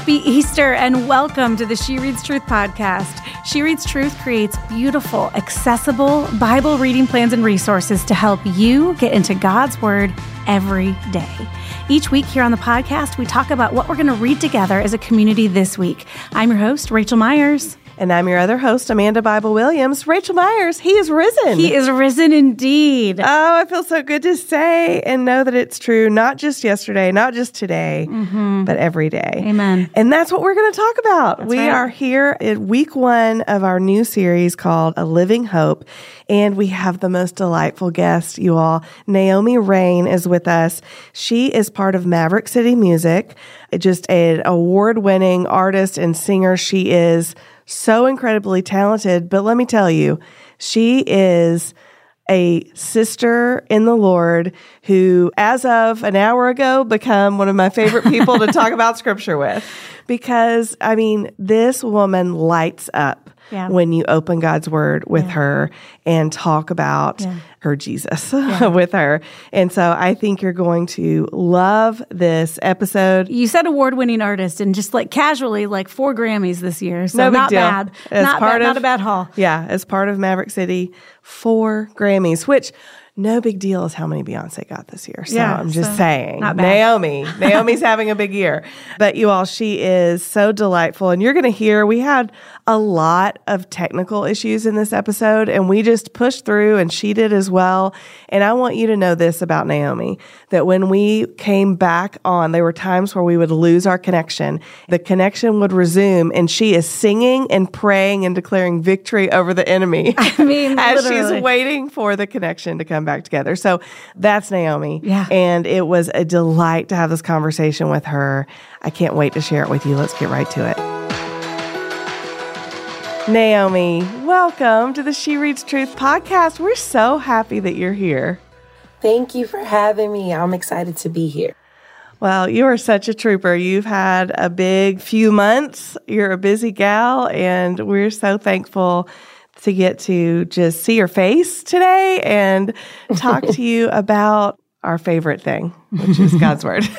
Happy Easter and welcome to the She Reads Truth podcast. She Reads Truth creates beautiful, accessible Bible reading plans and resources to help you get into God's Word every day. Each week here on the podcast, we talk about what we're going to read together as a community this week. I'm your host, Raechel Myers. And I'm your other host, Amanda Bible Williams. Raechel Myers, he is risen. He is risen indeed. Oh, I feel so good to say and know that it's true, not just yesterday, not just today, mm-hmm. but every day. Amen. And that's what we're going to talk about. That's we right. are here at week one of our new series called A Living Hope. And we have the most delightful guest, you all. Naomi Raine is with us. She is part of Maverick City Music, just an award winning artist and singer. She is so incredibly talented. But let me tell you, she is a sister in the Lord who, as of an hour ago, become one of my favorite people to talk about scripture with. Because, I mean, this woman lights up Yeah. when you open God's word with Yeah. her and talk about Yeah. her Jesus with her. And so I think you're going to love this episode. You said award winning artist and just like casually, like four Grammys this year. So No big not deal. bad. As not part bad, of- not a bad haul. Yeah, as part of Maverick City, four Grammys, which no big deal is how many Beyonce got this year. So Yeah, I'm just so saying. Naomi. Naomi's having a big year. But you all, she is so delightful. And you're going to hear we had a lot of technical issues in this episode, and we just pushed through, and she did as well. And I want you to know this about Naomi that when we came back on, there were times where we would lose our connection. The connection would resume, and she is singing and praying and declaring victory over the enemy. I mean, as literally. she's waiting for the connection to come back together. So that's Naomi. Yeah. And it was a delight to have this conversation with her. I can't wait to share it with you. Let's get right to it. Naomi, welcome to the She Reads Truth podcast. We're so happy that you're here. Thank you for having me. I'm excited to be here. Well, you are such a trooper. You've had a big few months. You're a busy gal, and we're so thankful to get to just see your face today and talk to you about our favorite thing, which is God's Word.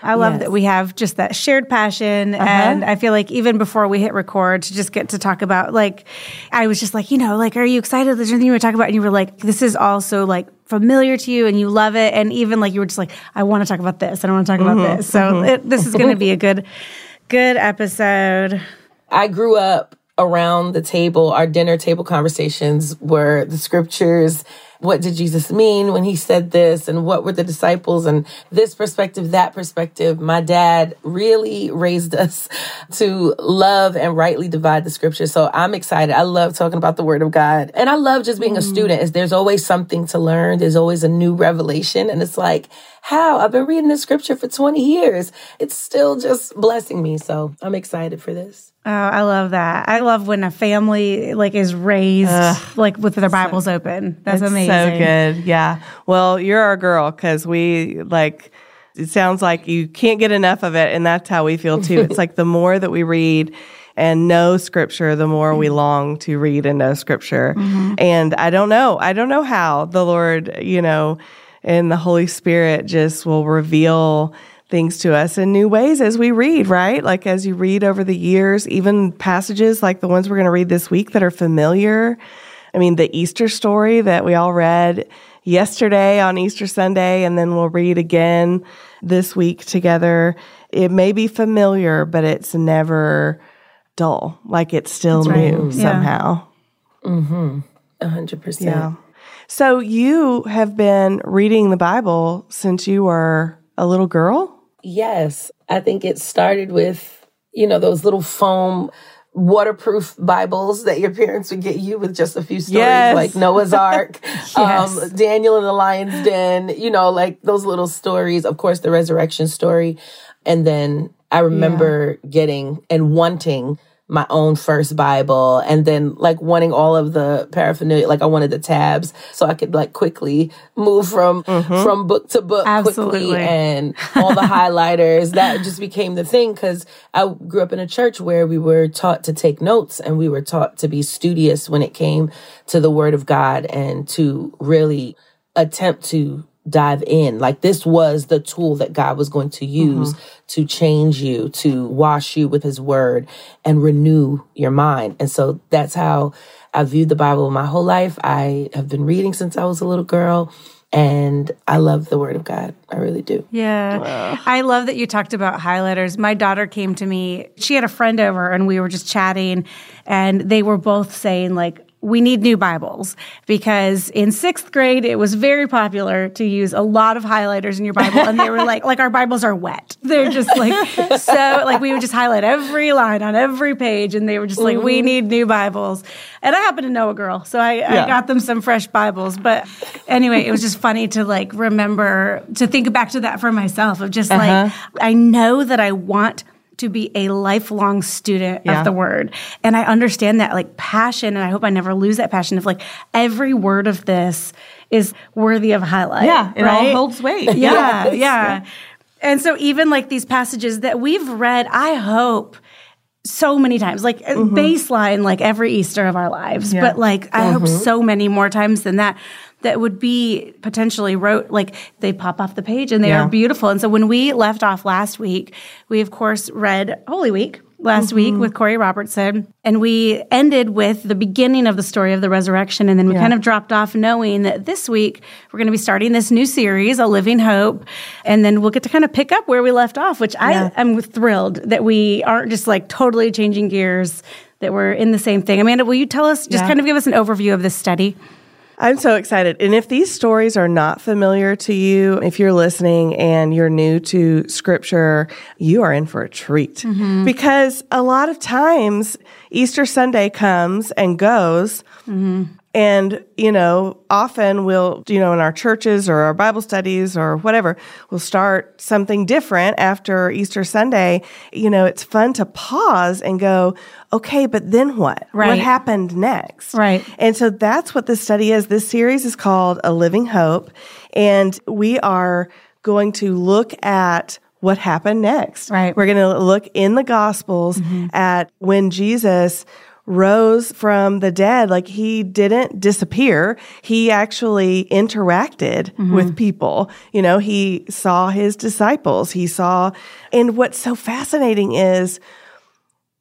I love Yes. that we have just that shared passion. Uh-huh. And I feel like even before we hit record to just get to talk about, like, I was just like, you know, like, are you excited? There's anything you want to talk about? And you were like, this is also like familiar to you and you love it. And even like, you were just like, I want to talk about this. I don't want to talk Mm-hmm. about this. So it, this is going to be a good, good episode. I grew up around the table. Our dinner table conversations were the scriptures. What did Jesus mean when he said this? And what were the disciples? And this perspective, that perspective. My dad really raised us to love and rightly divide the scripture. So I'm excited. I love talking about the word of God. And I love just being a mm-hmm. student. Is there's always something to learn. There's always a new revelation. And it's like, how? I've been reading the scripture for 20 years. It's still just blessing me. So I'm excited for this. Oh, I love that. I love when a family like is raised like with their Bibles open. That's It's amazing. So good. Yeah. Well, you're our girl because we like, it sounds like you can't get enough of it. And that's how we feel too. it's like the more that we read, and know scripture, the more we mm-hmm. long to read and know scripture. Mm-hmm. And I don't know. I don't know how the Lord, you know, and the Holy Spirit just will reveal things to us in new ways as we read, right? Like as you read over the years, even passages like the ones we're going to read this week that are familiar. I mean, the Easter story that we all read yesterday on Easter Sunday, and then we'll read again this week together. It may be familiar, but it's never dull. Like it's still new Yeah. somehow. Mm-hmm. A hundred percent. Yeah. So you have been reading the Bible since you were a little girl? Yes. I think it started with, you know, those little foam waterproof Bibles that your parents would get you with just a few stories Yes. like Noah's Ark, Yes. um, Daniel in the lion's den, you know, like those little stories. Of course, the resurrection story. And then I remember getting and wanting my own first Bible and then like wanting all of the paraphernalia. Like I wanted the tabs so I could like quickly move from, mm-hmm. from book to book Absolutely. quickly and all the highlighters. That just became the thing because I grew up in a church where we were taught to take notes and we were taught to be studious when it came to the word of God and to really attempt to dive in. Like this was the tool that God was going to use mm-hmm. to change you, to wash you with his word and renew your mind. And so that's how I viewed the Bible my whole life. I have been reading since I was a little girl. And I love the word of God. I really do. Yeah. Wow. I love that you talked about highlighters. My daughter came to me. She had a friend over and we were just chatting and they were both saying like we need new Bibles because in sixth grade it was very popular to use a lot of highlighters in your Bible, and they were like, like our Bibles are wet. They're just like so like we would just highlight every line on every page, and they were just like, mm-hmm. we need new Bibles. And I happen to know a girl, so I, yeah. I got them some fresh Bibles. But anyway, it was just funny to like remember to think back to that for myself of just uh-huh. like I know that I want to be a lifelong student yeah. of the word. And I understand that like passion, and I hope I never lose that passion of like every word of this is worthy of highlight. Yeah, it right? all holds weight. Yeah, yes. yeah. And so even like these passages that we've read, I hope so many times, like mm-hmm. baseline, like every Easter of our lives, yeah. but like I mm-hmm. hope so many more times than that that would be potentially rote like they pop off the page and they yeah. are beautiful. And so when we left off last week, we of course read Holy Week last mm-hmm. week with Corey Robertson. And we ended with the beginning of the story of the resurrection. And then we yeah. kind of dropped off knowing that this week we're going to be starting this new series, A Living Hope. And then we'll get to kind of pick up where we left off, which yeah. I am thrilled that we aren't just like totally changing gears, that we're in the same thing. Amanda, will you tell us, just yeah. kind of give us an overview of this study? I'm so excited. And if these stories are not familiar to you, if you're listening and you're new to scripture, you are in for a treat. Mm-hmm. Because a lot of times Easter Sunday comes and goes. Mm-hmm. And, you know, often we'll, you know, in our churches or our Bible studies or whatever, we'll start something different after Easter Sunday. You know, it's fun to pause and go, okay, but then what? Right. What happened next? Right. And so that's what this study is. This series is called A Living Hope. And we are going to look at what happened next. Right. We're going to look in the Gospels mm-hmm. at when Jesus rose from the dead. Like he didn't disappear. He actually interacted mm-hmm. with people. You know, he saw his disciples. He saw, and what's so fascinating is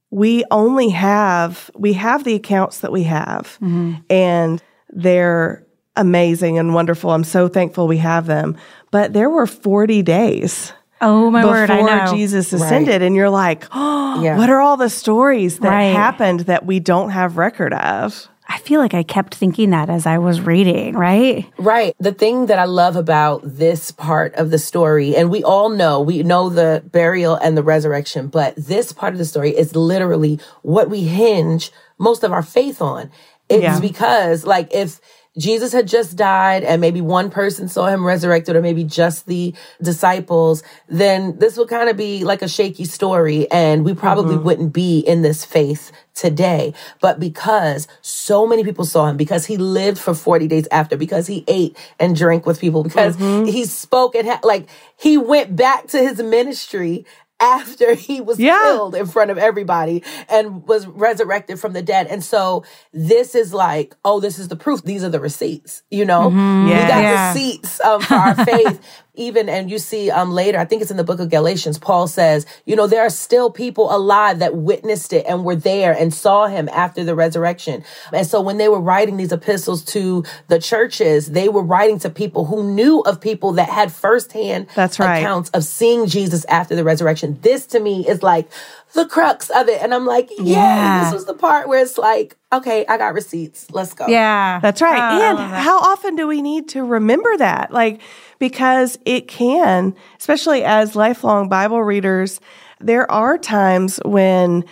we only have, we have the accounts that we have mm-hmm. and they're amazing and wonderful. I'm so thankful we have them. But there were 40 days Oh my before word! I know. Jesus ascended, right. and you're like, oh, yeah. what are all the stories that right. happened that we don't have record of? I feel like I kept thinking that as I was reading, right? Right. The thing that I love about this part of the story, and we all know, we know the burial and the resurrection, but this part of the story is literally what we hinge most of our faith on. It's yeah. because, like, if Jesus had just died and maybe one person saw him resurrected or maybe just the disciples, then this would kind of be like a shaky story and we probably mm-hmm. wouldn't be in this faith today. But because so many people saw him, because he lived for 40 days after, because he ate and drank with people, because mm-hmm. he spoke and ha- like he went back to his ministry after he was yeah. killed in front of everybody and was resurrected from the dead. And so this is like, oh, this is the proof. These are the receipts, you know? Mm-hmm. Yeah. We got yeah. receipts um, for our faith even, and you see um, later, I think it's in the book of Galatians, Paul says, you know, there are still people alive that witnessed it and were there and saw him after the resurrection. And so when they were writing these epistles to the churches, they were writing to people who knew of people that had firsthand That's right. accounts of seeing Jesus after the resurrection. This to me is like, the crux of it. And I'm like, yeah, yeah, this was the part where it's like, okay, I got receipts. Let's go. Yeah. That's right. Oh, and how often do we need to remember that? Like, because it can, especially as lifelong Bible readers, there are times when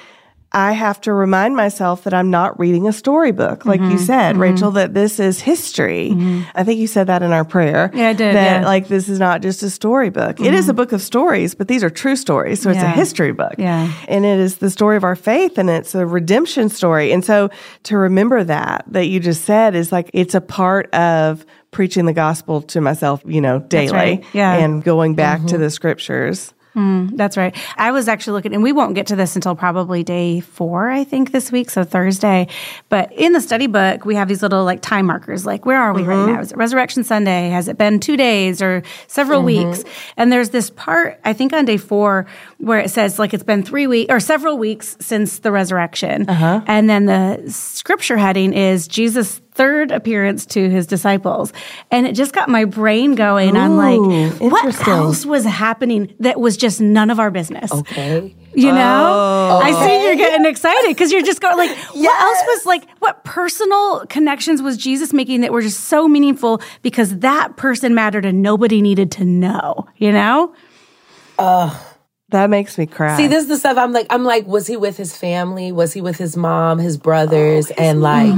I have to remind myself that I'm not reading a storybook, like mm-hmm. you said, mm-hmm. Raechel, that this is history. Mm-hmm. I think you said that in our prayer. Yeah, I did. That yeah. like this is not just a storybook. It is a mm-hmm. book of stories, but these are true stories. So it's a history book. Yeah. And it is the story of our faith and it's a redemption story. And so to remember that, that you just said is like it's a part of preaching the gospel to myself, you know, daily. Right. Yeah. And going back to mm-hmm. the scriptures. Hmm, that's right. I was actually looking, and we won't get to this until probably day four, I think, this week, so Thursday. But in the study book, we have these little like time markers, like where are we right mm-hmm. now? Is it Resurrection Sunday? Has it been two days or several mm-hmm. weeks? And there's this part, I think, on day four where it says like it's been three weeks or several weeks since the resurrection, uh-huh. and then the scripture heading is Jesus third appearance to his disciples. And it just got my brain going. I'm like, what else was happening that was just none of our business? Okay. You know? Oh. I see you're getting excited because you're just going like, what else was like, what personal connections was Jesus making that were just so meaningful because that person mattered and nobody needed to know, you know? That makes me cry. See, this is the stuff I'm like, I'm like, was he with his family? Was he with his mom, his brothers? and like,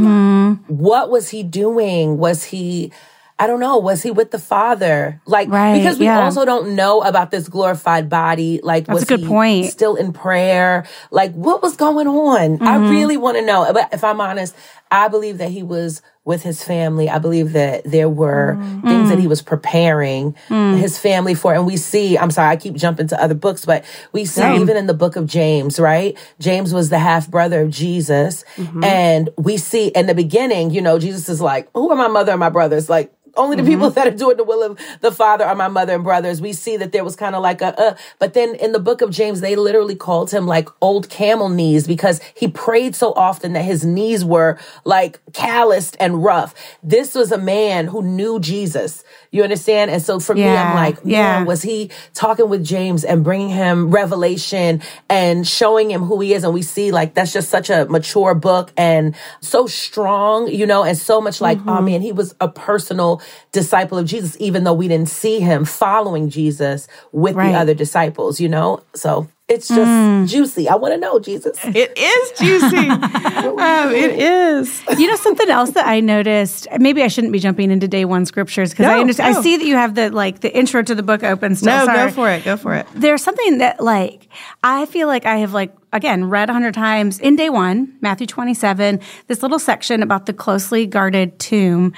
what was he doing? Was he, I don't know, was he with the father? Like, Right, because we yeah. also don't know about this glorified body. Like, That's was a good he point. still in prayer? Like, what was going on? I Mm-hmm. really want to know. But if I'm honest, I believe that he was with his family. I believe that there were Mm-hmm. things that he was preparing Mm. his family for. And we see, I'm sorry, I keep jumping to other books, but we see even in the book of James, right? James was the half brother of Jesus. Mm-hmm. And we see in the beginning, you know, Jesus is like, who are my mother and my brothers? Like, only the Mm-hmm. people that are doing the will of the Father are my mother and brothers. We see that there was kind of like a, uh, but then in the book of James, they literally called him like old camel knees because he prayed so often that his knees were like calloused and rough. This was a man who knew Jesus. You understand? And so for me, I'm like, yeah. was he talking with James and bringing him revelation and showing him who he is? And we see like that's just such a mature book and so strong, you know, and so much like, Mm-hmm. oh man, he was a personal disciple of Jesus, even though we didn't see him following Jesus with Right. the other disciples, you know? So it's just Mm. juicy. I want to know, Jesus. it is juicy. um, it is. You know something else that I noticed. Maybe I shouldn't be jumping into day one scriptures because I understand. no. I see that you have the like the intro to the book open. Still, No, Sorry. go for it. Go for it. There's something that like I feel like I have like again read a hundred times in day one, Matthew 27. This little section about the closely guarded tomb.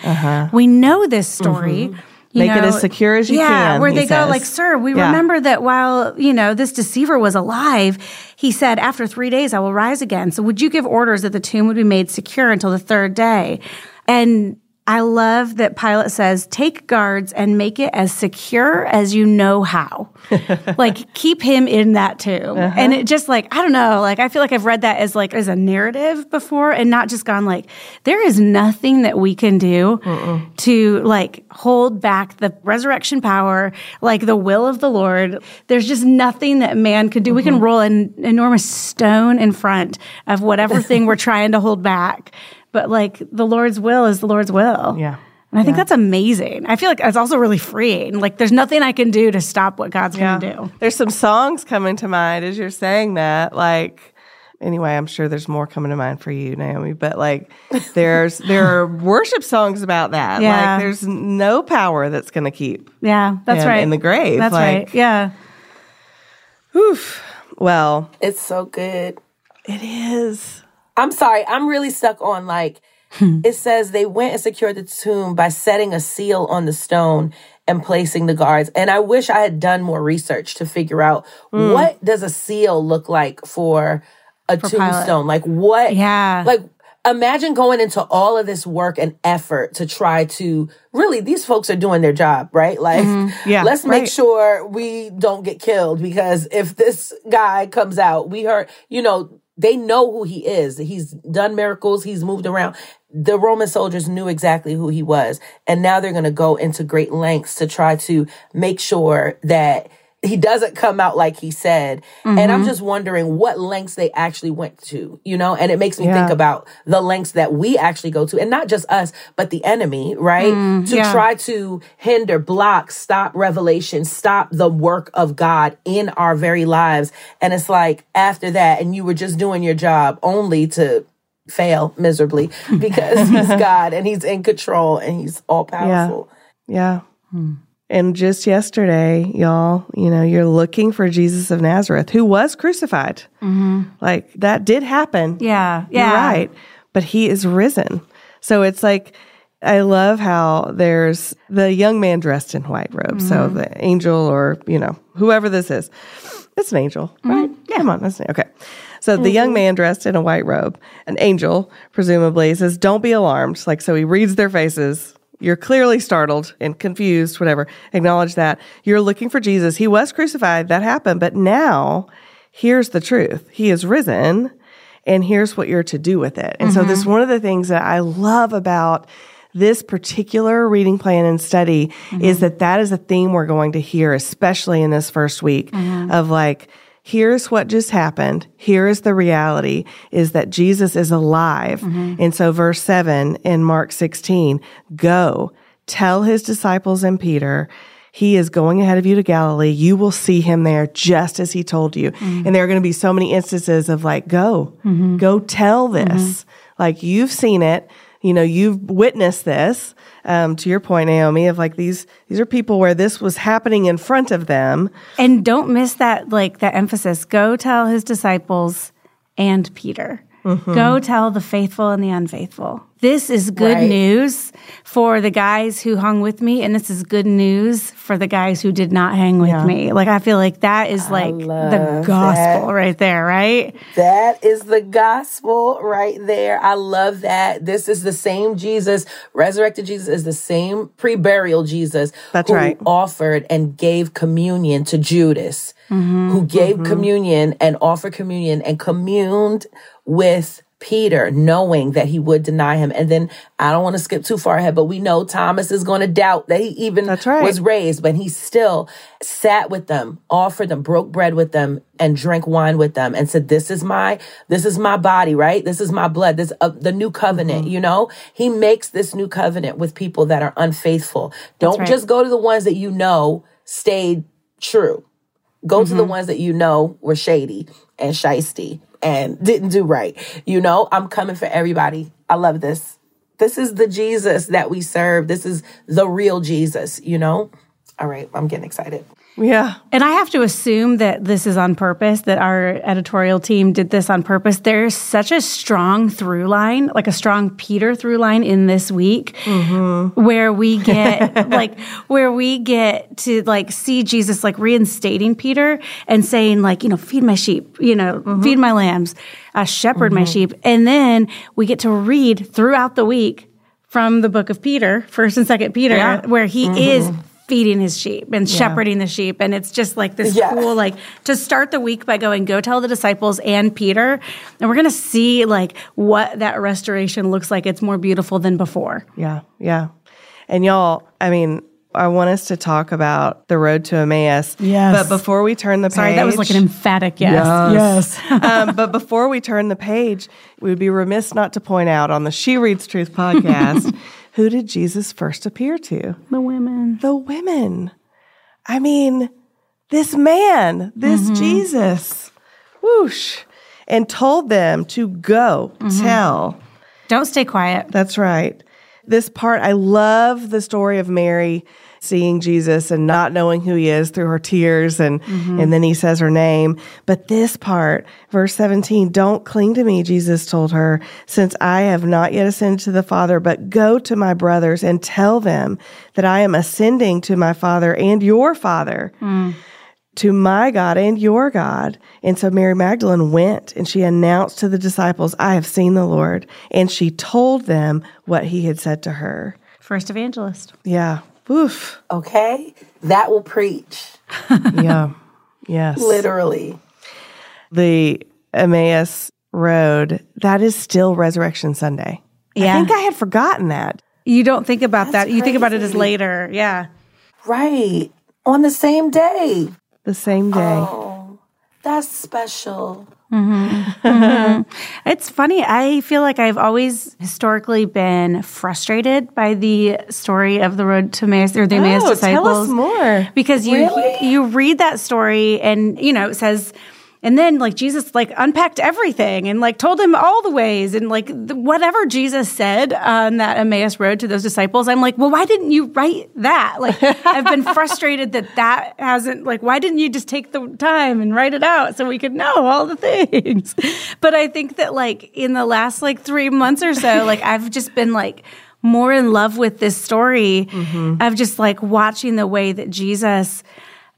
We know this story. You. Make it as secure as you yeah, can, Yeah, Where he they go like, "Sir, we Yeah. remember that while you know this deceiver was alive, he said, after three days I will rise again. So would you give orders that the tomb would be made secure until the third day?" And I love that Pilate says, "Take guards and make it as secure as you know how." like keep him in that tomb. Uh-huh. And it just like I don't know, like I feel like I've read that as like as a narrative before and not just gone like there is nothing that we can do to like hold back the resurrection power, like the will of the Lord. There's just nothing that man could do. We can mm-hmm. roll an enormous stone in front of whatever thing we're trying to hold back. But like the Lord's will is the Lord's will. Yeah. And I think that's amazing. I feel like it's also really freeing. Like there's nothing I can do to stop what God's going to do. There's some songs coming to mind as you're saying that. Like, anyway, I'm sure there's more coming to mind for you, Naomi. But like, there's there are worship songs about that. Yeah. Like, there's no power that's going to keep. Yeah, that's him right. In the grave. That's like, right. Yeah. Oof. Well, It's so good. it is. I'm sorry. I'm really stuck on like, hmm. it says they went and secured the tomb by setting a seal on the stone and placing the guards. And I wish I had done more research to figure out hmm. what does a seal look like for a tombstone? Like what? Yeah. Like imagine going into all of this work and effort to try to really these folks are doing their job, right? Like mm-hmm. Yeah, let's make right. sure we don't get killed because if this guy comes out, we heard, you know, they know who he is. He's done miracles, he's moved around. The Roman soldiers knew exactly who he was. And now they're going to go into great lengths to try to make sure that he doesn't come out like he said. And Mm-hmm. I'm just wondering what lengths they actually went to, you know? And it makes me Yeah. think about the lengths that we actually go to, and not just us, but the enemy, right? to Mm, yeah. try to hinder, block, stop revelation, stop the work of God in our very lives. And it's like after that, and you were just doing your job only to fail miserably because he's God and he's in control and he's all powerful. Yeah. And just yesterday, y'all, you know, you're looking for Jesus of Nazareth, who was crucified. Mm-hmm. Like that did happen. Yeah. You're Yeah. right. But he is risen. So it's like I love how there's the young man dressed in white robe. So mm-hmm. the angel or, you know, whoever this is. It's an angel, mm-hmm. right? Yeah. Come on, that's okay. So the young man dressed in a white robe, an angel, presumably, says, Don't be alarmed. Like, so he reads their faces. You're clearly startled and confused, whatever. Acknowledge that. You're looking for Jesus. He was crucified. That happened. But now, here's the truth He is risen, and here's what you're to do with it. And so, this is one of the things that I love about this particular reading plan and study is mm-hmm. that that is a theme we're going to hear, especially in this first week mm-hmm. of like, here's what just happened. Here is the reality is that Jesus is alive. Mm-hmm. And so verse seven in Mark 16, go tell his disciples and Peter, he is going ahead of you to Galilee. You will see him there just as he told you. Mm-hmm. And there are going to be so many instances of like, go, mm-hmm. go tell this. Like you've seen it. You know, you've witnessed this. Um, to your point, Naomi, of like these, these are people where this was happening in front of them. And don't miss that, like that emphasis. Go tell his disciples and Peter. Mm-hmm. Go tell the faithful and the unfaithful. This is good Right. news for the guys who hung with me, and this is good news for the guys who did not hang with Yeah. me. Like, I feel like that is like the gospel that. right there, right? That is the gospel right there. I love that. This is the same Jesus, resurrected Jesus is the same pre-burial Jesus That's who right. offered and gave communion to Judas, mm-hmm. who gave mm-hmm. communion and offered communion and communed with Peter, knowing that he would deny him. And then I don't want to skip too far ahead, but we know Thomas is going to doubt that he even right. was raised, but he still sat with them, offered them, broke bread with them, and drank wine with them, and said, "This is my, this is my body, right? This is my blood. This uh, the new covenant." Mm-hmm. You know, he makes this new covenant with people that are unfaithful. Don't right. just go to the ones that you know stayed true. Go to the Mm-hmm. ones that you know were shady and shisty and didn't do right. You know, I'm coming for everybody. I love this. This is the Jesus that we serve. This is the real Jesus, you know? All right, I'm getting excited. Yeah. And I have to assume that this is on purpose, that our editorial team did this on purpose. There's such a strong through line, like a strong Peter through line in this week, mm-hmm. where we get like where we get to like see Jesus like reinstating Peter and saying like, you know, feed my sheep, you know, mm-hmm. feed my lambs, uh, shepherd my mm-hmm. sheep. And then we get to read throughout the week from the book of Peter, first and second Peter, Yeah. where he is feeding his sheep and shepherding the sheep. And it's just like this Yeah. cool, like to start the week by going, go tell the disciples and Peter. And we're going to see like what that restoration looks like. It's more beautiful than before. Yeah, yeah. And y'all, I mean, I want us to talk about the road to Emmaus. Yes. But before we turn the page, Sorry, that was like an emphatic yes. Yes. um, but before we turn the page, we would be remiss not to point out on the She Reads Truth podcast who did Jesus first appear to? The women. The women. I mean, this man, this mm-hmm. Jesus, whoosh, and told them to go mm-hmm. tell. Don't stay quiet. That's right. This part, I love the story of Mary seeing Jesus and not knowing who he is through her tears and and then he says her name. But this part, verse 17, don't cling to me, Jesus told her, since I have not yet ascended to the Father, but go to my brothers and tell them that I am ascending to my Father and your Father to my God and your God. And so Mary Magdalene went and she announced to the disciples, I have seen the Lord. And she told them what he had said to her. First evangelist. Yeah. Oof. Okay? That will preach, Yeah. Yes. literally. The Emmaus Road, that is still Resurrection Sunday. I think I had forgotten that. You don't think about that. You think about it as later. Yeah. Right. On the same day. The same day. Oh, that's special. Mm-hmm. Mm-hmm. It's funny. I feel like I've always historically been frustrated by the story of the road to Emmaus or the Emmaus Oh, disciples. tell us more. Because you Really? you read that story and you know it says and then like Jesus like unpacked everything and like told him all the ways and like the, whatever Jesus said on that Emmaus road to those disciples I'm like well why didn't you write that? Like I've been frustrated that that hasn't like why didn't you just take the time and write it out so we could know all the things? But I think that like in the last like 3 months or so like I've just been like more in love with this story mm-hmm. of just like watching the way that Jesus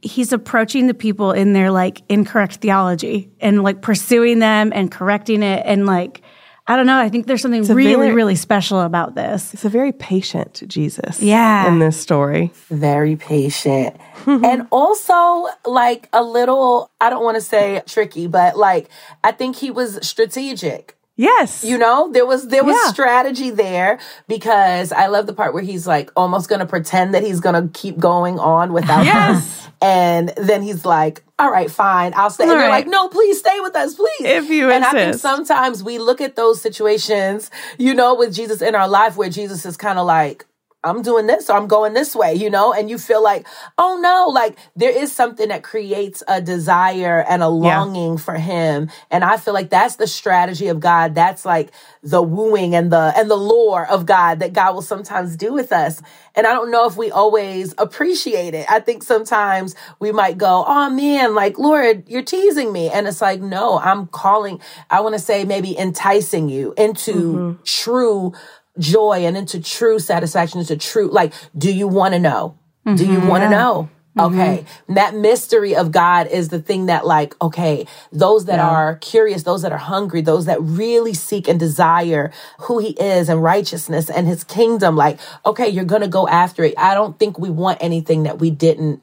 he's approaching the people in their like incorrect theology and like pursuing them and correcting it and like I don't know, I think there's something really very- really special about this. It's a very patient Jesus. Yeah. In this story. very patient and also like a little i don't want to say tricky but like i think he was strategic Yes. you know there was there was Yeah. strategy there because i love the part where he's like almost gonna pretend that he's gonna keep going on without Yes. her and then he's like all right fine i'll stay and they're Right. like no please stay with us please If you and i think sometimes we look at those situations you know with jesus in our life where jesus is kind of like I'm doing this or I'm going this way, you know, and you feel like, oh no, like there is something that creates a desire and a longing for him. And I feel like that's the strategy of God. That's like the wooing and the, and the lore of God that God will sometimes do with us. And I don't know if we always appreciate it. I think sometimes we might go, oh man, like, Lord, you're teasing me. And it's like, no, I'm calling, I want to say maybe enticing you into mm-hmm. true joy and into true satisfaction, into true, like, do you want to know? Do you want to mm-hmm. know? Mm-hmm. Okay. That mystery of God is the thing that, like, okay, those that are curious, those that are hungry, those that really seek and desire who He is and righteousness and His kingdom, like, okay, you're going to go after it. I don't think we want anything that we didn't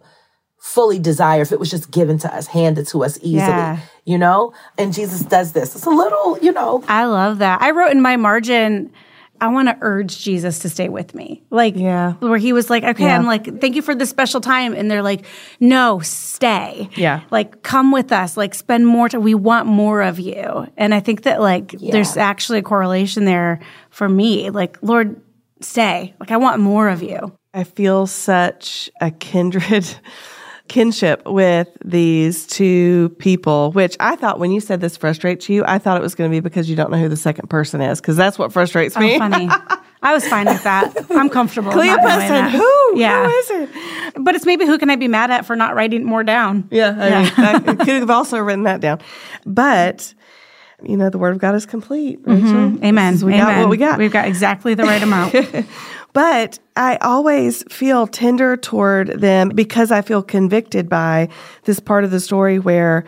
fully desire if it was just given to us, handed to us easily, Yeah. you know? And Jesus does this. It's a little, you know, I love that. I wrote in my margin, I want to urge Jesus to stay with me. Like, Yeah. where he was like, okay, Yeah. I'm like, thank you for this special time. And they're like, no, stay. Yeah. Like, come with us. Like, spend more time. We want more of you. And I think that, like, there's actually a correlation there for me. Like, Lord, stay. Like, I want more of you. I feel such a kindred kinship with these two people, which I thought when you said this frustrates you, I thought it was going to be because you don't know who the second person is, because that's what frustrates oh, me. Oh, funny. I was fine with that. I'm comfortable. Cleopas and who? Yeah. Who is it? But it's maybe who can I be mad at for not writing more down? Yeah, I mean, I could have also written that down. But, you know, the word of God is complete. Raechel. Mm-hmm. Amen. We Amen. got what we got. We've got exactly the right amount. But I always feel tender toward them because I feel convicted by this part of the story where,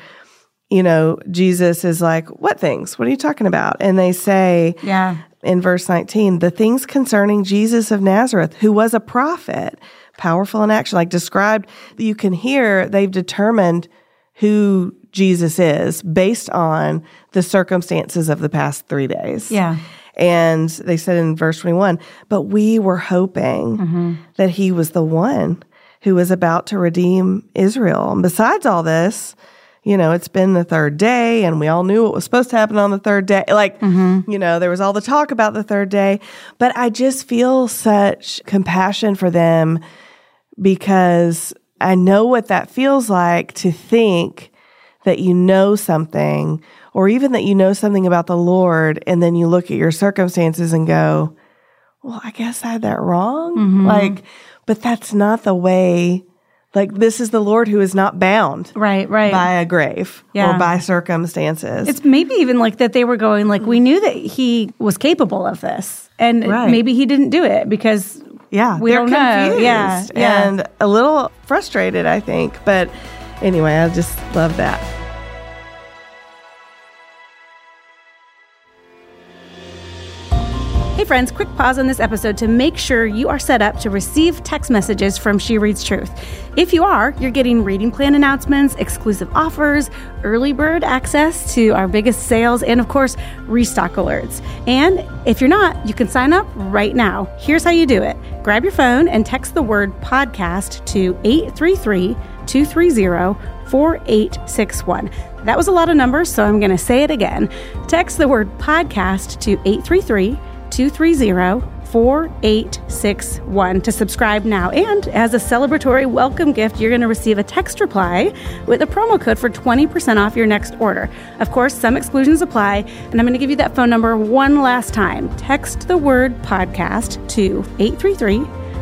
you know, Jesus is like, What things? What are you talking about? And they say, Yeah. in verse 19, the things concerning Jesus of Nazareth, who was a prophet, powerful in action, like described, you can hear they've determined who Jesus is based on the circumstances of the past three days. Yeah. And they said in verse 21, but we were hoping mm-hmm. that he was the one who was about to redeem Israel. And besides all this, you know, it's been the third day and we all knew what was supposed to happen on the third day. Like, mm-hmm. you know, there was all the talk about the third day, but I just feel such compassion for them because I know what that feels like to think that you know something or even that you know something about the Lord and then you look at your circumstances and go, well, I guess I had that wrong. Mm-hmm. Like, but that's not the way. Like, this is the Lord who is not bound Right, right. by a grave Yeah. or by circumstances. It's maybe even like that they were going like we knew that he was capable of this, and Right. maybe he didn't do it because yeah, we they're confused Yeah, yeah. and a little frustrated, I think. But anyway, I just love that. Hey, friends, quick pause on this episode to make sure you are set up to receive text messages from She Reads Truth. If you are, you're getting reading plan announcements, exclusive offers, early bird access to our biggest sales, and of course, restock alerts. And if you're not, you can sign up right now. Here's how you do it grab your phone and text the word podcast to 833 230 4861. That was a lot of numbers, so I'm going to say it again. Text the word podcast to 833 230 4861 to subscribe now. And as a celebratory welcome gift, you're going to receive a text reply with a promo code for 20% off your next order. Of course, some exclusions apply, and I'm going to give you that phone number one last time. Text the word podcast to 833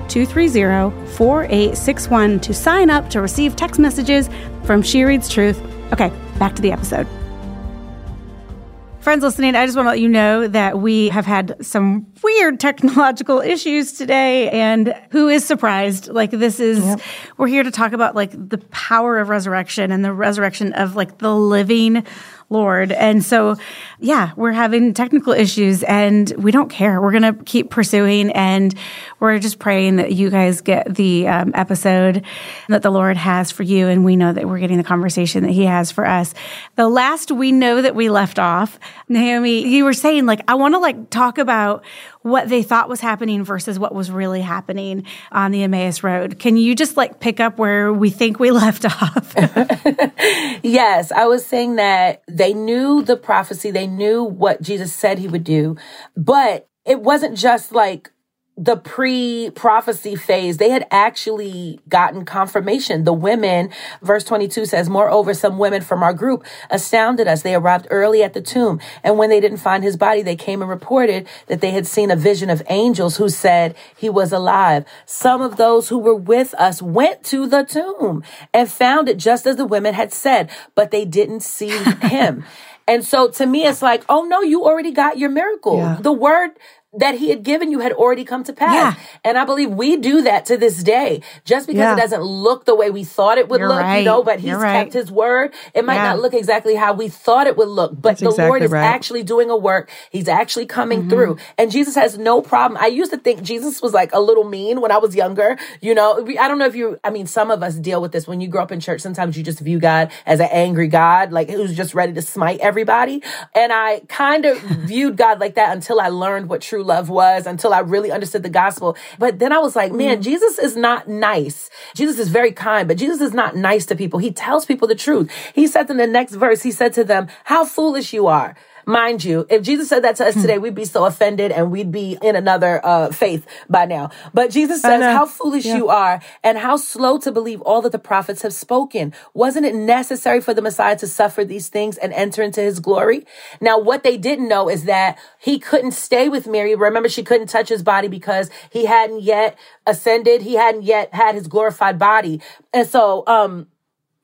230 4861 to sign up to receive text messages from She Reads Truth. Okay, back to the episode. Friends listening, I just want to let you know that we have had some weird technological issues today. And who is surprised? Like, this is, yep. we're here to talk about like the power of resurrection and the resurrection of like the living Lord. And so, yeah, we're having technical issues and we don't care. We're going to keep pursuing and we're just praying that you guys get the um, episode that the Lord has for you. And we know that we're getting the conversation that He has for us. The last we know that we left off, Naomi, you were saying, like, I want to like talk about what they thought was happening versus what was really happening on the Emmaus Road. Can you just like pick up where we think we left off? yes, I was saying that they knew the prophecy, they knew what Jesus said he would do, but it wasn't just like the pre prophecy phase, they had actually gotten confirmation. The women, verse 22 says, Moreover, some women from our group astounded us. They arrived early at the tomb. And when they didn't find his body, they came and reported that they had seen a vision of angels who said he was alive. Some of those who were with us went to the tomb and found it just as the women had said, but they didn't see him. And so to me, it's like, oh no, you already got your miracle. Yeah. The word that he had given you had already come to pass. Yeah. And I believe we do that to this day. Just because yeah. it doesn't look the way we thought it would You're look, right. you know, but he's right. kept his word. It might yeah. not look exactly how we thought it would look, but That's the exactly Lord is right. actually doing a work. He's actually coming mm-hmm. through. And Jesus has no problem. I used to think Jesus was like a little mean when I was younger. You know, I don't know if you, I mean, some of us deal with this when you grow up in church. Sometimes you just view God as an angry God, like who's just ready to smite everybody. And I kind of viewed God like that until I learned what true true love was until I really understood the gospel. But then I was like, man, mm. Jesus is not nice. Jesus is very kind, but Jesus is not nice to people. He tells people the truth. He said in the next verse, he said to them, how foolish you are. Mind you, if Jesus said that to us hmm. today, we'd be so offended and we'd be in another uh, faith by now. But Jesus says, How foolish yeah. you are and how slow to believe all that the prophets have spoken. Wasn't it necessary for the Messiah to suffer these things and enter into his glory? Now, what they didn't know is that he couldn't stay with Mary. Remember, she couldn't touch his body because he hadn't yet ascended. He hadn't yet had his glorified body. And so, um,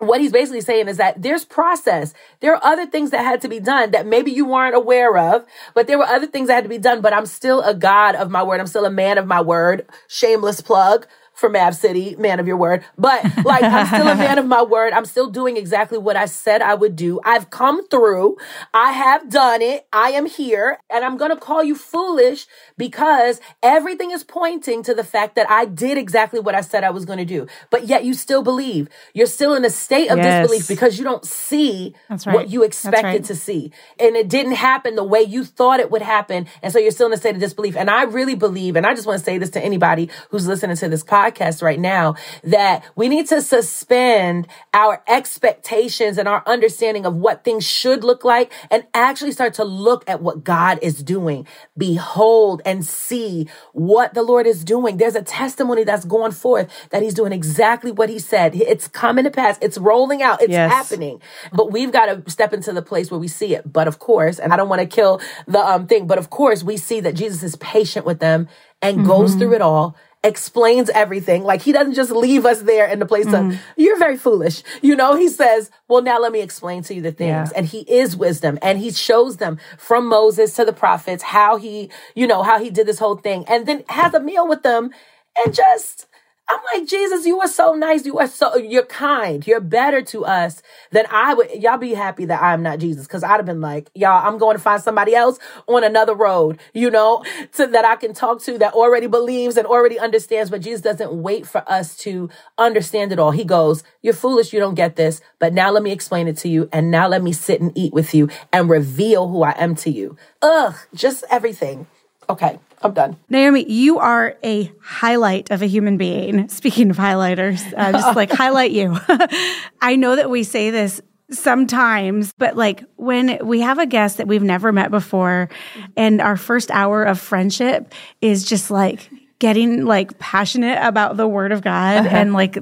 what he's basically saying is that there's process. There are other things that had to be done that maybe you weren't aware of, but there were other things that had to be done. But I'm still a God of my word. I'm still a man of my word. Shameless plug for Mav City, man of your word. But like, I'm still a man of my word. I'm still doing exactly what I said I would do. I've come through. I have done it. I am here and I'm going to call you foolish because everything is pointing to the fact that I did exactly what I said I was going to do. But yet you still believe. You're still in a state of yes. disbelief because you don't see right. what you expected right. to see. And it didn't happen the way you thought it would happen. And so you're still in a state of disbelief. And I really believe, and I just want to say this to anybody who's listening to this podcast podcast right now that we need to suspend our expectations and our understanding of what things should look like and actually start to look at what God is doing. Behold and see what the Lord is doing. There's a testimony that's going forth that he's doing exactly what he said. It's coming to pass. It's rolling out. It's yes. happening. But we've got to step into the place where we see it. But of course, and I don't want to kill the um, thing, but of course we see that Jesus is patient with them and mm-hmm. goes through it all explains everything. Like he doesn't just leave us there in the place mm-hmm. of, you're very foolish. You know, he says, well, now let me explain to you the things. Yeah. And he is wisdom and he shows them from Moses to the prophets how he, you know, how he did this whole thing and then has a meal with them and just, I'm like, Jesus, you are so nice. You are so, you're kind. You're better to us than I would. Y'all be happy that I'm not Jesus. Cause I'd have been like, y'all, I'm going to find somebody else on another road, you know, to, that I can talk to that already believes and already understands. But Jesus doesn't wait for us to understand it all. He goes, you're foolish. You don't get this, but now let me explain it to you. And now let me sit and eat with you and reveal who I am to you. Ugh, just everything. Okay. I'm done. Naomi, you are a highlight of a human being. Speaking of highlighters, uh, just like highlight you. I know that we say this sometimes, but like when we have a guest that we've never met before and our first hour of friendship is just like getting like passionate about the word of God uh-huh. and like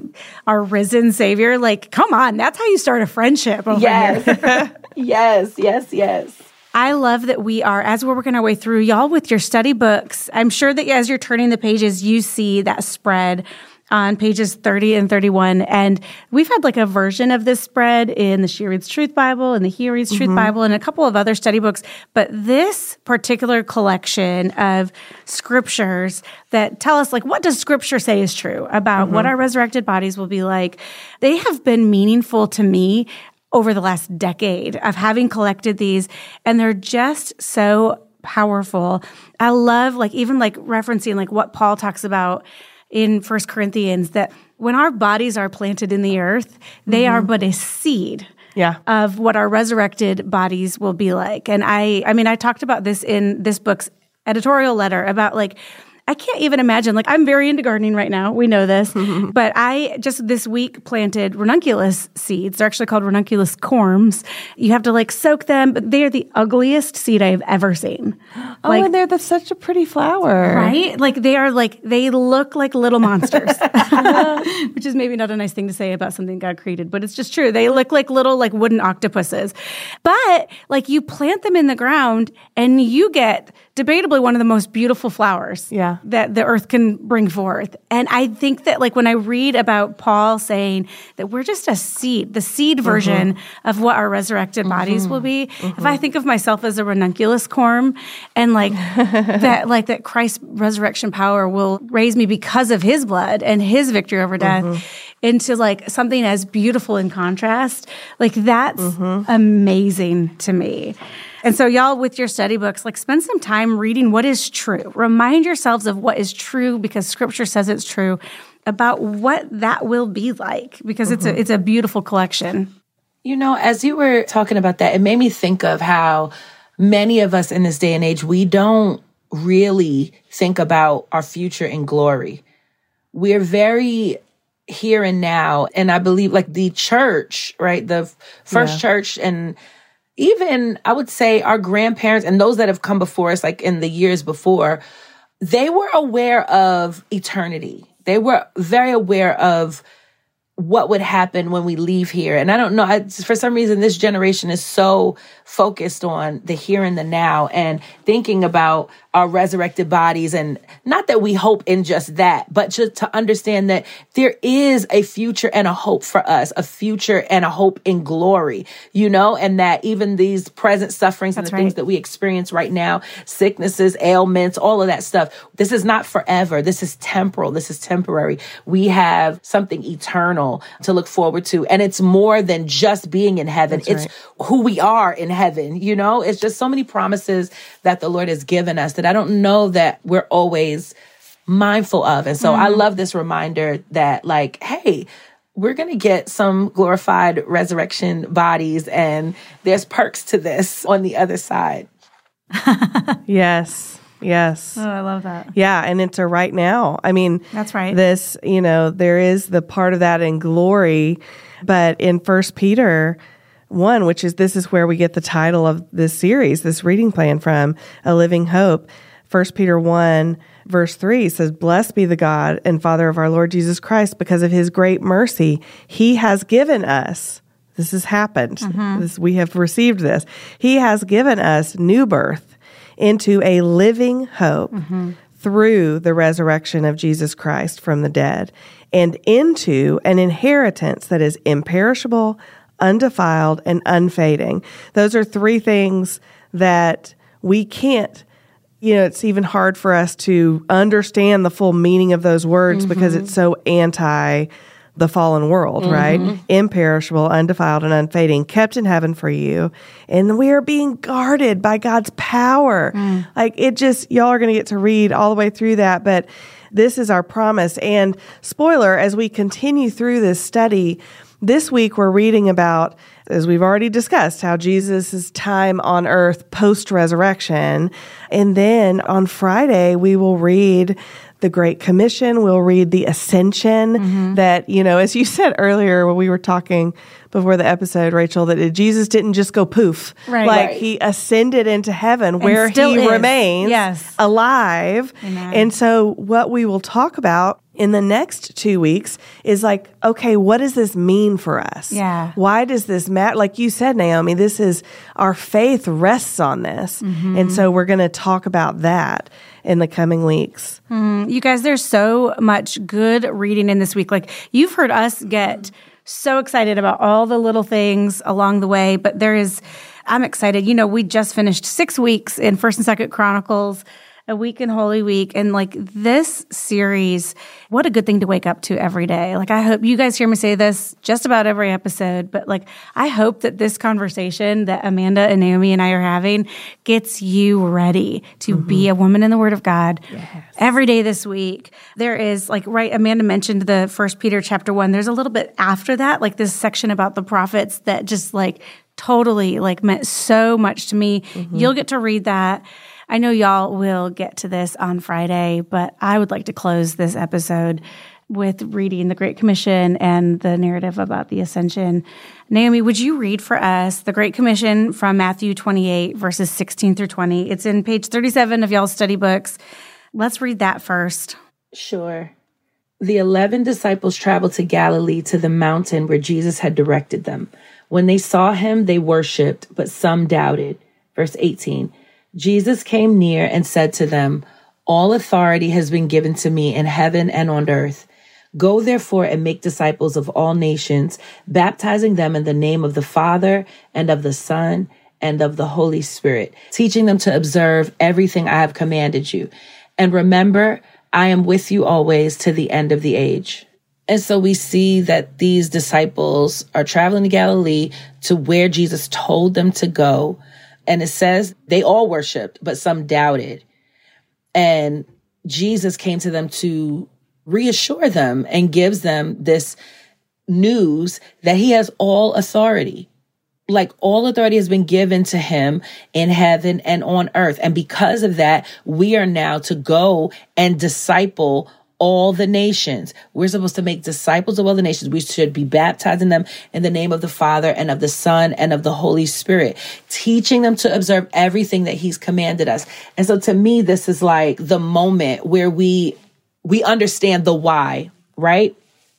our risen savior, like come on, that's how you start a friendship. yes. yes, yes, yes. I love that we are, as we're working our way through, y'all with your study books. I'm sure that as you're turning the pages, you see that spread on pages 30 and 31. And we've had like a version of this spread in the She Reads Truth Bible and the He Reads Truth mm-hmm. Bible and a couple of other study books. But this particular collection of scriptures that tell us like what does scripture say is true about what mm-hmm. our resurrected bodies will be like, they have been meaningful to me over the last decade of having collected these and they're just so powerful. I love like even like referencing like what Paul talks about in First Corinthians that when our bodies are planted in the earth, they are mm-hmm. but a seed Yeah. of what our resurrected bodies will be like. And I I mean I talked about this in this book's editorial letter about like I can't even imagine. Like, I'm very into gardening right now. We know this. but I just this week planted ranunculus seeds. They're actually called ranunculus corms. You have to like soak them, but they are the ugliest seed I've ever seen. oh, and they're the, such a pretty flower. Right? Like they are like they look like little monsters. Which is maybe not a nice thing to say about something God created, but it's just true. They look like little like wooden octopuses. But like you plant them in the ground and you get debatably one of the most beautiful flowers Yeah. that the earth can bring forth. And I think that like when I read about Paul saying that we're just a seed, the seed mm-hmm. version of what our resurrected bodies will mm-hmm. be. If I mm-hmm. think of myself as a ranunculus corm and like that like that Christ's resurrection power will raise me because of his blood and his victory over death into like something as beautiful in contrast, like that's amazing to me. And so, y'all, with your study books, like spend some time reading what is true. Remind yourselves of what is true because scripture says it's true about what that will be like because it's a mm-hmm. it's a beautiful collection. You know, as you were talking about that, it made me think of how many of us in this day and age, we don't really think about our future in glory. We're very here and now. And I believe like the church, right? The first church and even I would say our grandparents and those that have come before us, like in the years before, they were aware of eternity. They were very aware of what would happen when we leave here. And I don't know, I, for some reason, this generation is so focused on the here and the now and thinking about our resurrected bodies. And not that we hope in just that, but just to understand that there is a future and a hope for us, a future and a hope in glory, you know, and that even these present sufferings and That's the things that we experience right now, sicknesses, ailments, all of that stuff, this is not forever. This is temporal. This is temporary. We have something eternal to look forward to. And it's more than just being in heaven. it's who we are in heaven. You know, it's just so many promises that the Lord has given us that I don't know that we're always mindful of. And so I mm-hmm. love this reminder that like, hey, we're going to get some glorified resurrection bodies and there's perks to this on the other side. Yes. Yes. Oh, I love that. Yeah, and it's a right now. I mean, That's right. This, you know, there is the part of that in glory, but in First Peter one, which is this is where we get the title of this series, this reading plan from A Living Hope. First Peter one verse three says, "Blessed be the God and Father of our Lord Jesus Christ, because of His great mercy, He has given us." This has happened. Mm-hmm. This, we have received this. He has given us new birth into a living hope mm-hmm. through the resurrection of Jesus Christ from the dead and into an inheritance that is imperishable, undefiled, and unfading. Those are three things that we can't. You know, it's even hard for us to understand the full meaning of those words because mm-hmm. it's so anti the fallen world, right? Mm-hmm. Imperishable, undefiled, and unfading, kept in heaven for you. And we are being guarded by God's power. Mm. Like it just, y'all are going to get to read all the way through that. But this is our promise. And spoiler, as we continue through this study, this week we're reading about, as we've already discussed, how Jesus' time on earth post resurrection. And then on Friday, we will read the Great Commission. We'll read the Ascension mm-hmm. that, you know, as you said earlier when we were talking before the episode, Raechel, that Jesus didn't just go poof. Right. Like Right. he ascended into heaven where he is. remains Yes. alive. Amen. And so what we will talk about in the next two weeks is like, okay, what does this mean for us? Yeah. Why does this matter? Like you said, Naomi, this is our faith rests on this. Mm-hmm. And so we're going to talk about that in the coming weeks. Mm-hmm. You guys, there's so much good reading in this week. Like you've heard us get so excited about all the little things along the way, but there is I'm excited. You know, we just finished 6 weeks in 1st and 2nd Chronicles, a week in Holy Week, and like this series, what a good thing to wake up to every day. Like I hope you guys hear me say this just about every episode, but like I hope that this conversation that Amanda and Naomi and I are having gets you ready to mm-hmm. be a woman in the Word of God every day this week. There is like right Amanda mentioned the first Peter chapter 1. There's a little bit after that like this section about the prophets that just like totally like meant so much to me. Mm-hmm. You'll get to read that. I know y'all will get to this on Friday, but I would like to close this episode with reading the Great Commission and the narrative about the ascension. Naomi, would you read for us the Great Commission from Matthew 28, verses 16 through 20? It's in page 37 of y'all's study books. Let's read that first. Sure. The eleven disciples traveled to Galilee to the mountain where Jesus had directed them. When they saw him, they worshiped, but some doubted. Verse 18 Jesus came near and said to them, All authority has been given to me in heaven and on earth. Go therefore and make disciples of all nations, baptizing them in the name of the Father and of the Son and of the Holy Spirit, teaching them to observe everything I have commanded you. And remember, I am with you always to the end of the age. And so we see that these disciples are traveling to Galilee to where Jesus told them to go. And it says they all worshiped, but some doubted. And Jesus came to them to reassure them and gives them this news that he has all authority. Like all authority has been given to him in heaven and on earth. And because of that, we are now to go and disciple all the nations. We're supposed to make disciples of all the nations. We should be baptizing them in the name of the Father and of the Son and of the Holy Spirit, teaching them to observe everything that He's commanded us. And so to me, this is like the moment where we we understand the why, right?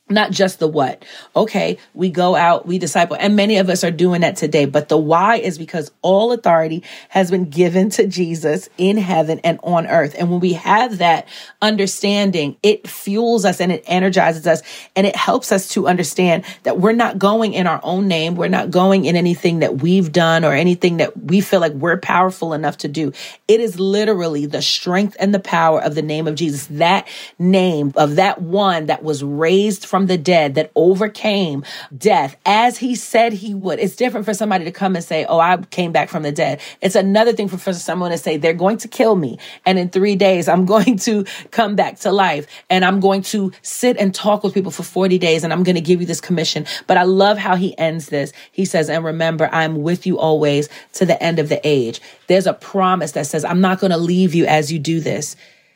Not just the what. Okay, we go out, we disciple, and many of us are doing that today. But the why is because all authority has been given to Jesus in heaven and on earth. And when we have that understanding, it fuels us and it energizes us and it helps us to understand that we're not going in our own name. We're not going in anything that we've done or anything that we feel like we're powerful enough to do. It is literally the strength and the power of the name of Jesus, that name of that one that was raised from the dead, that overcame death as he said he would. It's different for somebody to come and say, Oh, I came back from the dead. It's another thing for, for someone to say, They're going to kill me. And in three days, I'm going to come back to life and I'm going to sit and talk with people for 40 days and I'm going to give you this commission. But I love how he ends this. He says, And remember, I'm with you always to the end of the age. There's a promise that says, I'm not going to leave you as you do this.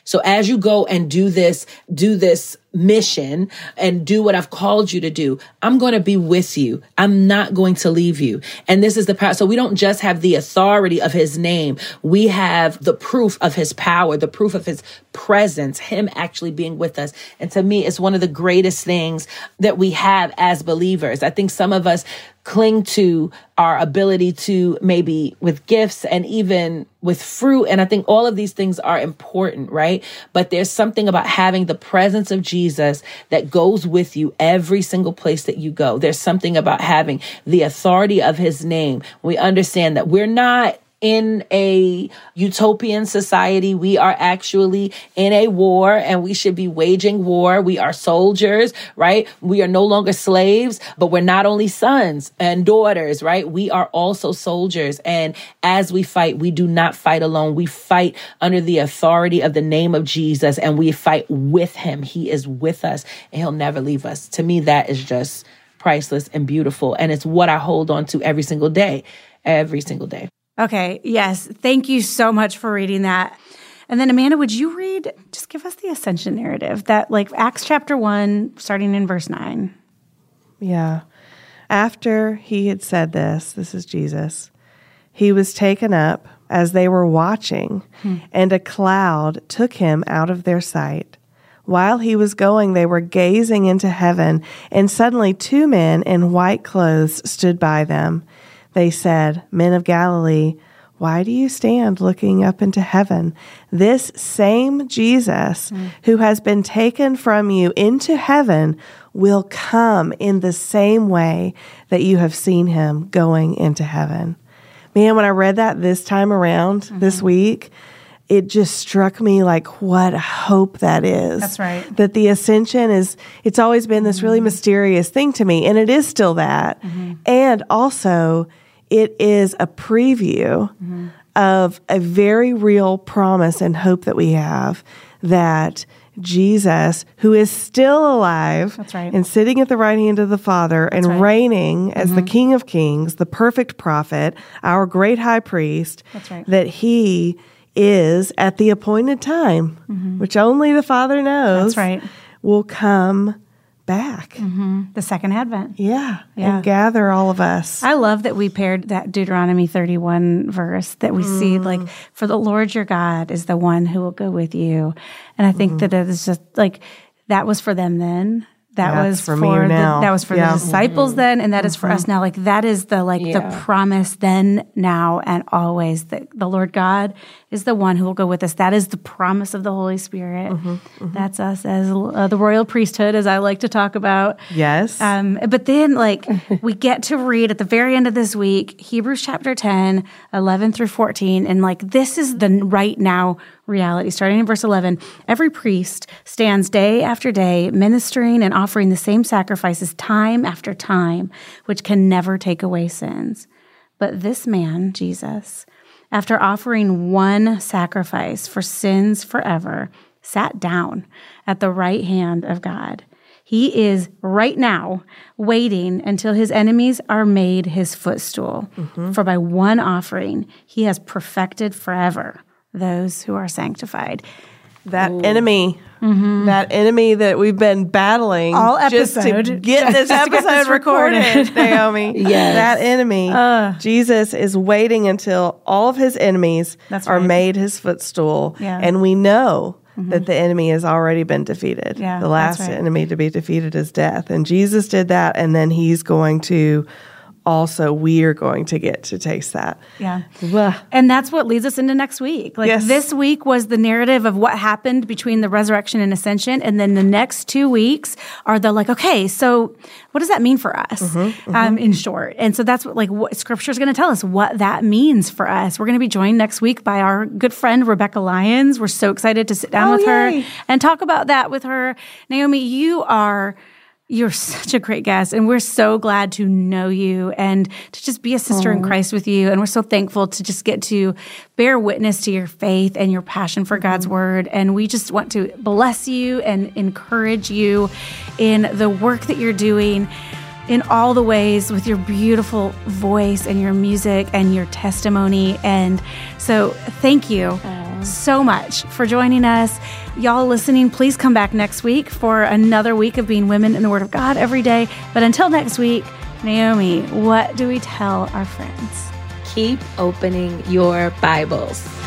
So as you go and do this, do this mission and do what I've called you to do, I'm going to be with you. I'm not going to leave you. And this is the power. So we don't just have the authority of his name. We have the proof of his power, the proof of his presence, him actually being with us. And to me, it's one of the greatest things that we have as believers. I think some of us cling to our ability to maybe with gifts and even with fruit. And I think all of these things are important, right? But there's something about having the presence of Jesus that goes with you every single place that you go. There's something about having the authority of his name. We understand that we're not in a utopian society. We are actually in a war and we should be waging war. We are soldiers, right? We are no longer slaves, but we're not only sons and daughters, right? We are also soldiers. And as we fight, we do not fight alone. We fight under the authority of the name of Jesus and we fight with him. He is with us and he'll never leave us. To me, that is just priceless and beautiful. And it's what I hold on to every single day, every single day. Okay, yes. Thank you so much for reading that. And then, Amanda, would you read, just give us the ascension narrative that, like, Acts chapter 1, starting in verse 9? Yeah. After he had said this, this is Jesus, he was taken up as they were watching, hmm. and a cloud took him out of their sight. While he was going, they were gazing into heaven, and suddenly two men in white clothes stood by them. They said, Men of Galilee, why do you stand looking up into heaven? This same Jesus mm. who has been taken from you into heaven will come in the same way that you have seen him going into heaven. Man, when I read that this time around mm-hmm. this week, it just struck me like what hope that is. That's right. That the ascension is, it's always been this really mm-hmm. mysterious thing to me, and it is still that. Mm-hmm. And also, it is a preview mm-hmm. of a very real promise and hope that we have that Jesus, who is still alive right. and sitting at the right hand of the Father and right. reigning as mm-hmm. the King of Kings, the perfect prophet, our great high priest, right. that he is at the appointed time, mm-hmm. which only the Father knows, will come back. Mm-hmm. The second advent. Yeah, yeah. And gather all of us. I love that we paired that Deuteronomy 31 verse that we mm. see like, for the Lord your God is the one who will go with you. And I think mm-hmm. that it is just like, that was for them then. That yeah, was for, for the, that was for yeah. the disciples mm-hmm. then, and that mm-hmm. is for us mm-hmm. now. Like that is the like yeah. the promise then, now, and always. That the Lord God is the one who will go with us. That is the promise of the Holy Spirit. Mm-hmm. mm-hmm. That's us as uh, the royal priesthood, as I like to talk about. Yes. Um, but then, like we get to read at the very end of this week, Hebrews chapter 10, 11 through 14, and like this is the right now reality. Starting in verse 11, every priest stands day after day ministering and offering the same sacrifices time after time, which can never take away sins. But this man, Jesus, after offering one sacrifice for sins forever, sat down at the right hand of God. He is right now waiting until his enemies are made his footstool. Mm-hmm. For by one offering, he has perfected forever those who are sanctified. That Ooh. enemy, mm-hmm. that enemy that we've been battling all episode just to get this episode get this recorded, recorded Naomi. yes. that enemy. Uh, Jesus is waiting until all of his enemies are made his footstool, yeah. and we know Mm-hmm. that the enemy has already been defeated. Yeah, the last right. enemy to be defeated is death. And Jesus did that, and then he's going to also we are going to get to taste that. Yeah. And that's what leads us into next week. Like yes. this week was the narrative of what happened between the resurrection and ascension. And then the next two weeks are the like, okay, so what does that mean for us mm-hmm, mm-hmm. Um, in short? And so that's what like what scripture is going to tell us what that means for us. We're going to be joined next week by our good friend, Rebecca Lyons. We're so excited to sit down oh, with yay. her and talk about that with her. Naomi, you are you're such a great guest, and we're so glad to know you and to just be a sister in Christ with you. And we're so thankful to just get to bear witness to your faith and your passion for God's mm-hmm. word. And we just want to bless you and encourage you in the work that you're doing in all the ways with your beautiful voice and your music and your testimony. And so, thank you so much for joining us. Y'all listening, please come back next week for another week of being women in the Word of God every day. But until next week, Naomi, what do we tell our friends? Keep opening your Bibles.